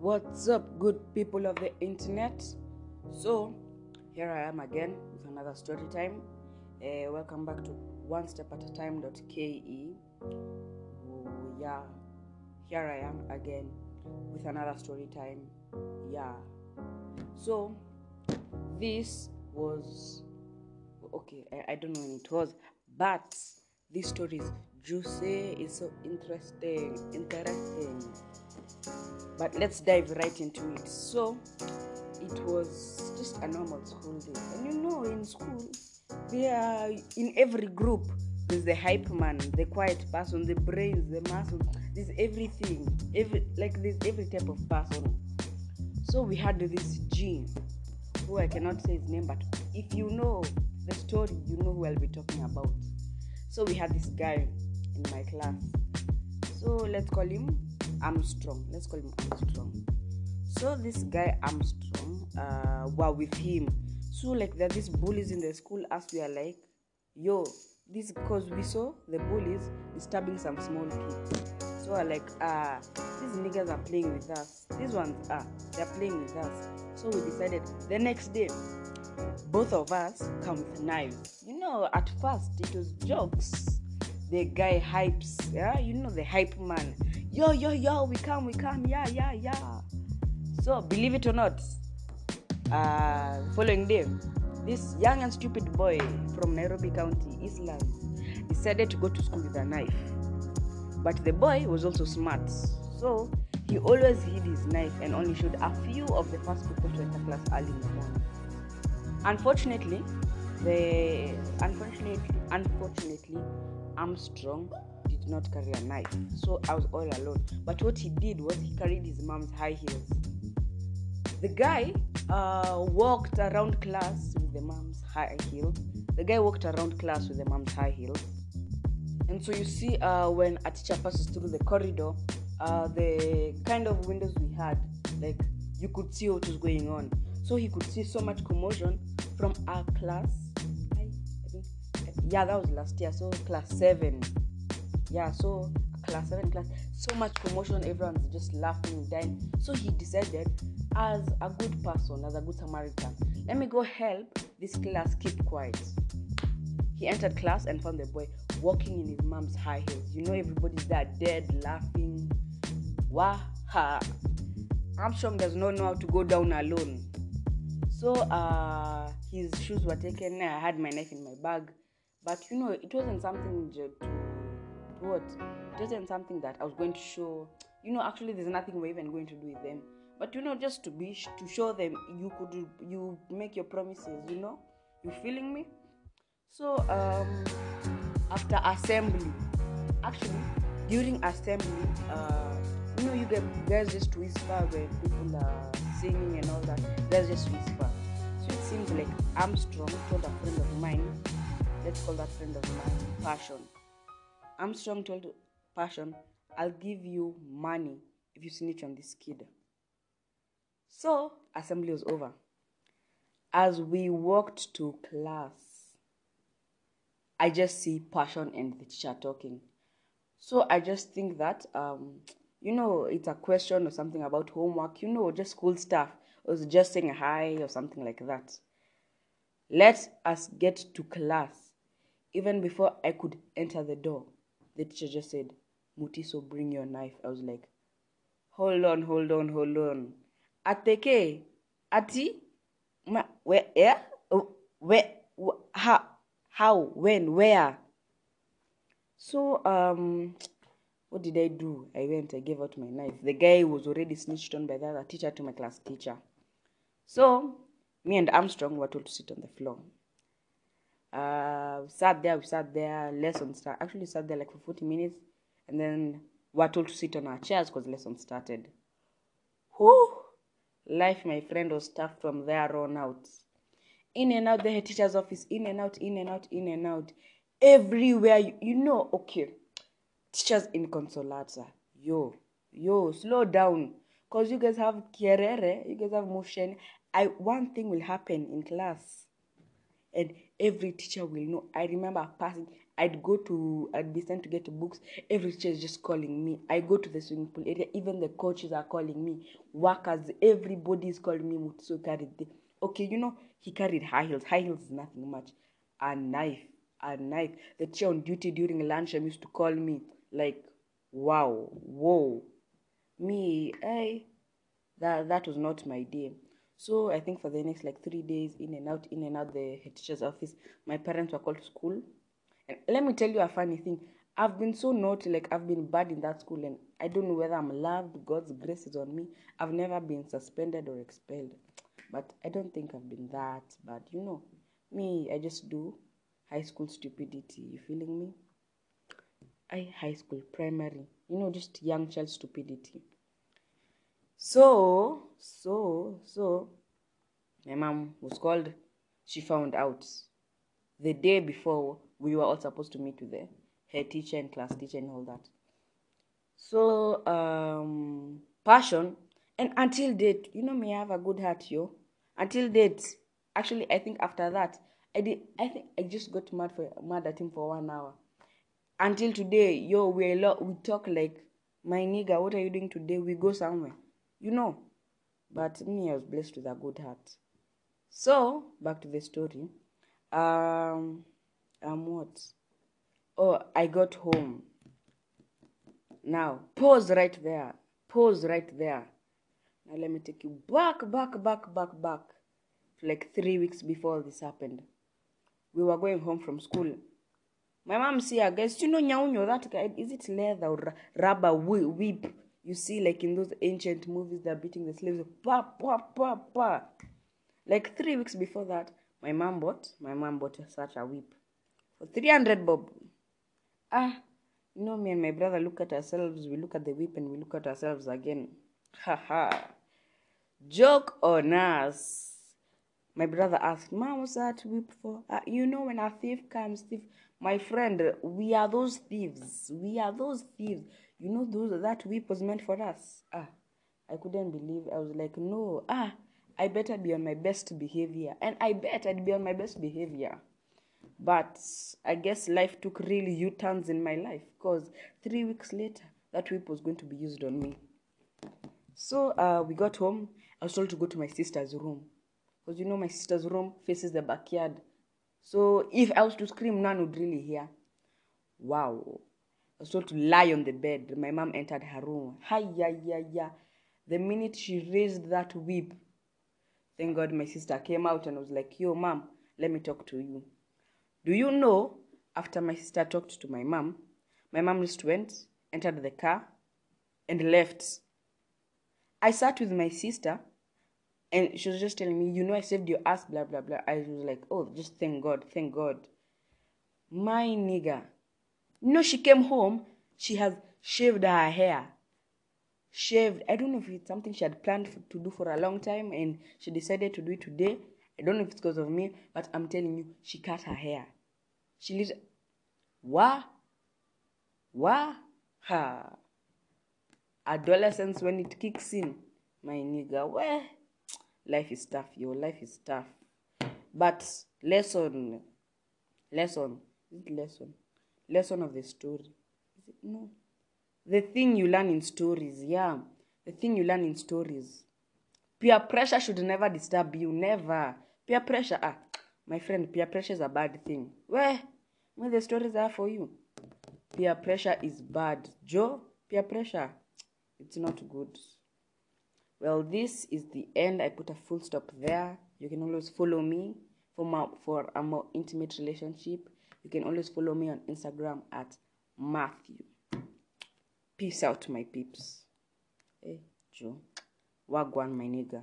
What's up, good people of the internet? So, here I am again with another story time. Uh, welcome back to one step at a time.ke. Yeah, here I am again with another story time. Yeah. So, this was okay, I, I don't know when it was, but this story is juicy, it's so interesting, interesting. But let's dive right into it. So, it was just a normal school day. And you know, in school, there are in every group, there's the hype man, the quiet person, the brains, the muscle, there's everything. Every like there's every type of person. So we had this G, who I cannot say his name, but if you know the story, you know who I'll be talking about. So we had this guy in my class. So let's call him Armstrong. Let's call him Armstrong. So this guy Armstrong, uh, were with him. So like there are these bullies in the school as we are like, yo, this because we saw the bullies disturbing some small kids. So we're like, ah, these niggas are playing with us. These ones are they're playing with us. So we decided the next day, both of us come with knives. You know, at first it was jokes. The guy hypes, yeah, you know the hype man. Yo, yo, yo, we come, we come, yeah, yeah, yeah. So believe it or not, uh, following day, this young and stupid boy from Nairobi County, Eastlands, decided to go to school with a knife. But the boy was also smart, so he always hid his knife and only showed a few of the first people to enter class early in the morning. Unfortunately, the unfortunately unfortunately Armstrong did not carry a knife, so I was all alone. But what he did was he carried his mom's high heels. The guy uh, walked around class with the mom's high heel. The guy walked around class with the mom's high heels. And so you see, uh, when a teacher passes through the corridor, uh, the kind of windows we had, like you could see what was going on. So he could see so much commotion from our class. Yeah, that was last year. So class seven. Yeah, so class seven class. So much commotion. Everyone's just laughing, dying. So he decided, as a good person, as a good Samaritan, let me go help this class keep quiet. He entered class and found the boy walking in his mom's high heels. You know, everybody's there dead, laughing. Waha. Armstrong does not know how to go down alone. So uh, his shoes were taken. I had my knife in my bag, but you know, it wasn't something to, to what? It wasn't something that I was going to show. You know, actually, there's nothing we're even going to do with them. But you know, just to be to show them you could you make your promises. You know, you feeling me? So um, after assembly, actually during assembly, uh, you know, you get guys just whisper when people are singing and all that. Guys just whisper. So it seems like Armstrong told a friend of mine. Let's call that friend of mine Passion. Armstrong told Passion, "I'll give you money if you snitch on this kid." So assembly was over. As we walked to class, I just see Passion and the teacher talking. So I just think that, um, you know, it's a question or something about homework, you know, just school stuff, or just saying hi or something like that. Let us get to class. Even before I could enter the door, the teacher just said, Mutiso, bring your knife. I was like, hold on, hold on, hold on. Ateke, ati, ma, where, yeah, where, how, how, when, where? So, um, what did I do? I went, I gave out my knife. The guy was already snitched on by the other teacher to my class teacher. So, me and Armstrong were told to sit on the floor. Uh, we sat there, we sat there, lesson start. Actually, sat there like for 40 minutes, and then we were told to sit on our chairs because lesson started. Whew! Life, my friend, was tough from there on out. In and out the head teacher's office, in and out, in and out, in and out everywhere you, you know okay teachers in consolata yo yo slow down because you guys have kierere you guys have motion i one thing will happen in class and every teacher will know i remember passing I'd go to, I'd be sent to get books. Every teacher is just calling me. I go to the swimming pool area. Even the coaches are calling me. Workers, everybody is calling me. Mutiso carried the, okay, you know, he carried high heels. High heels is nothing much. A knife, a knife. The teacher on duty during lunchtime used to call me like, wow, whoa. Me, I, that that was not my day. So I think for the next like three days, in and out, in and out the head teacher's office, my parents were called to school. And let me tell you a funny thing. I've been so naughty, like I've been bad in that school, and I don't know whether I'm loved. God's grace is on me. I've never been suspended or expelled, but I don't think I've been that bad. You know, me, I just do high school stupidity. You feeling me? I high school, primary. You know, just young child stupidity. So, so, so, my mom was called. She found out the day before we were all supposed to meet with the head teacher and class teacher and all that. So, um, passion, and until date, you know me, I have a good heart, yo. Until date, actually, I think after that, I did. I think I just got mad for mad at him for one hour. Until today, yo, we a lot. We talk like, my nigga, what are you doing today? We go somewhere, you know. But me, I was blessed with a good heart. So back to the story. Um, um, what? Oh, I got home. Now pause right there. Pause right there. Now let me take you back, back, back, back, back. Like three weeks before this happened. We were going home from school. My mom see her guys. You know nyaunyo that guy. Is it leather or rubber whip? You see, like in those ancient movies, they're beating the slaves. Pa pa pa pa. Like three weeks before that, my mom bought my mom bought such a whip for 300 bob. Ah, you know, me and my brother look at ourselves, we look at the whip and we look at ourselves again. Ha ha. Joke on us. My brother asked, Mom, what's that whip for? Uh, you know, when a thief comes, thief. My friend, we are those thieves. We are those thieves. You know, those that whip was meant for us. Ah, I couldn't believe. I was like, no. Ah, I better be on my best behavior. And I bet I'd be on my best behavior. But I guess life took really U turns in my life because three weeks later, that whip was going to be used on me. So uh, we got home. I was told to go to my sister's room because you know my sister's room faces the backyard. So if I was to scream, none would really hear. Wow. Was told to lie on the bed. My mom entered her room. Hi, ya, ya, ya. The minute she raised that whip, thank God my sister came out and was like, Yo, mom, let me talk to you. Do you know, after my sister talked to my mom, my mom just went, entered the car, and left. I sat with my sister, and she was just telling me, You know, I saved your ass, blah, blah, blah. I was like, Oh, just thank God, thank God. My nigga. You know, she came home, she has shaved her hair. Shaved. I don't know if it's something she had planned to do for a long time, and she decided to do it today. I don't know if it's because of me, but I'm telling you, she cut her hair. She lit. Wah? Wah? Ha. Adolescence, when it kicks in, my nigga, where? Life is tough, Your Life is tough. But lesson, lesson, lesson? Lesson of the story. No. The thing you learn in stories, yeah. The thing you learn in stories. Peer pressure should never disturb you, never. Peer pressure, ah, my friend, peer pressure is a bad thing. Where? Where the stories are for you. Peer pressure is bad. Joe, peer pressure, it's not good. Well, this is the end. I put a full stop there. You can always follow me for, my, for a more intimate relationship. You can always follow me on Instagram at Matthew. Peace out, my peeps. Hey, Joe. Wagwan, my nigga.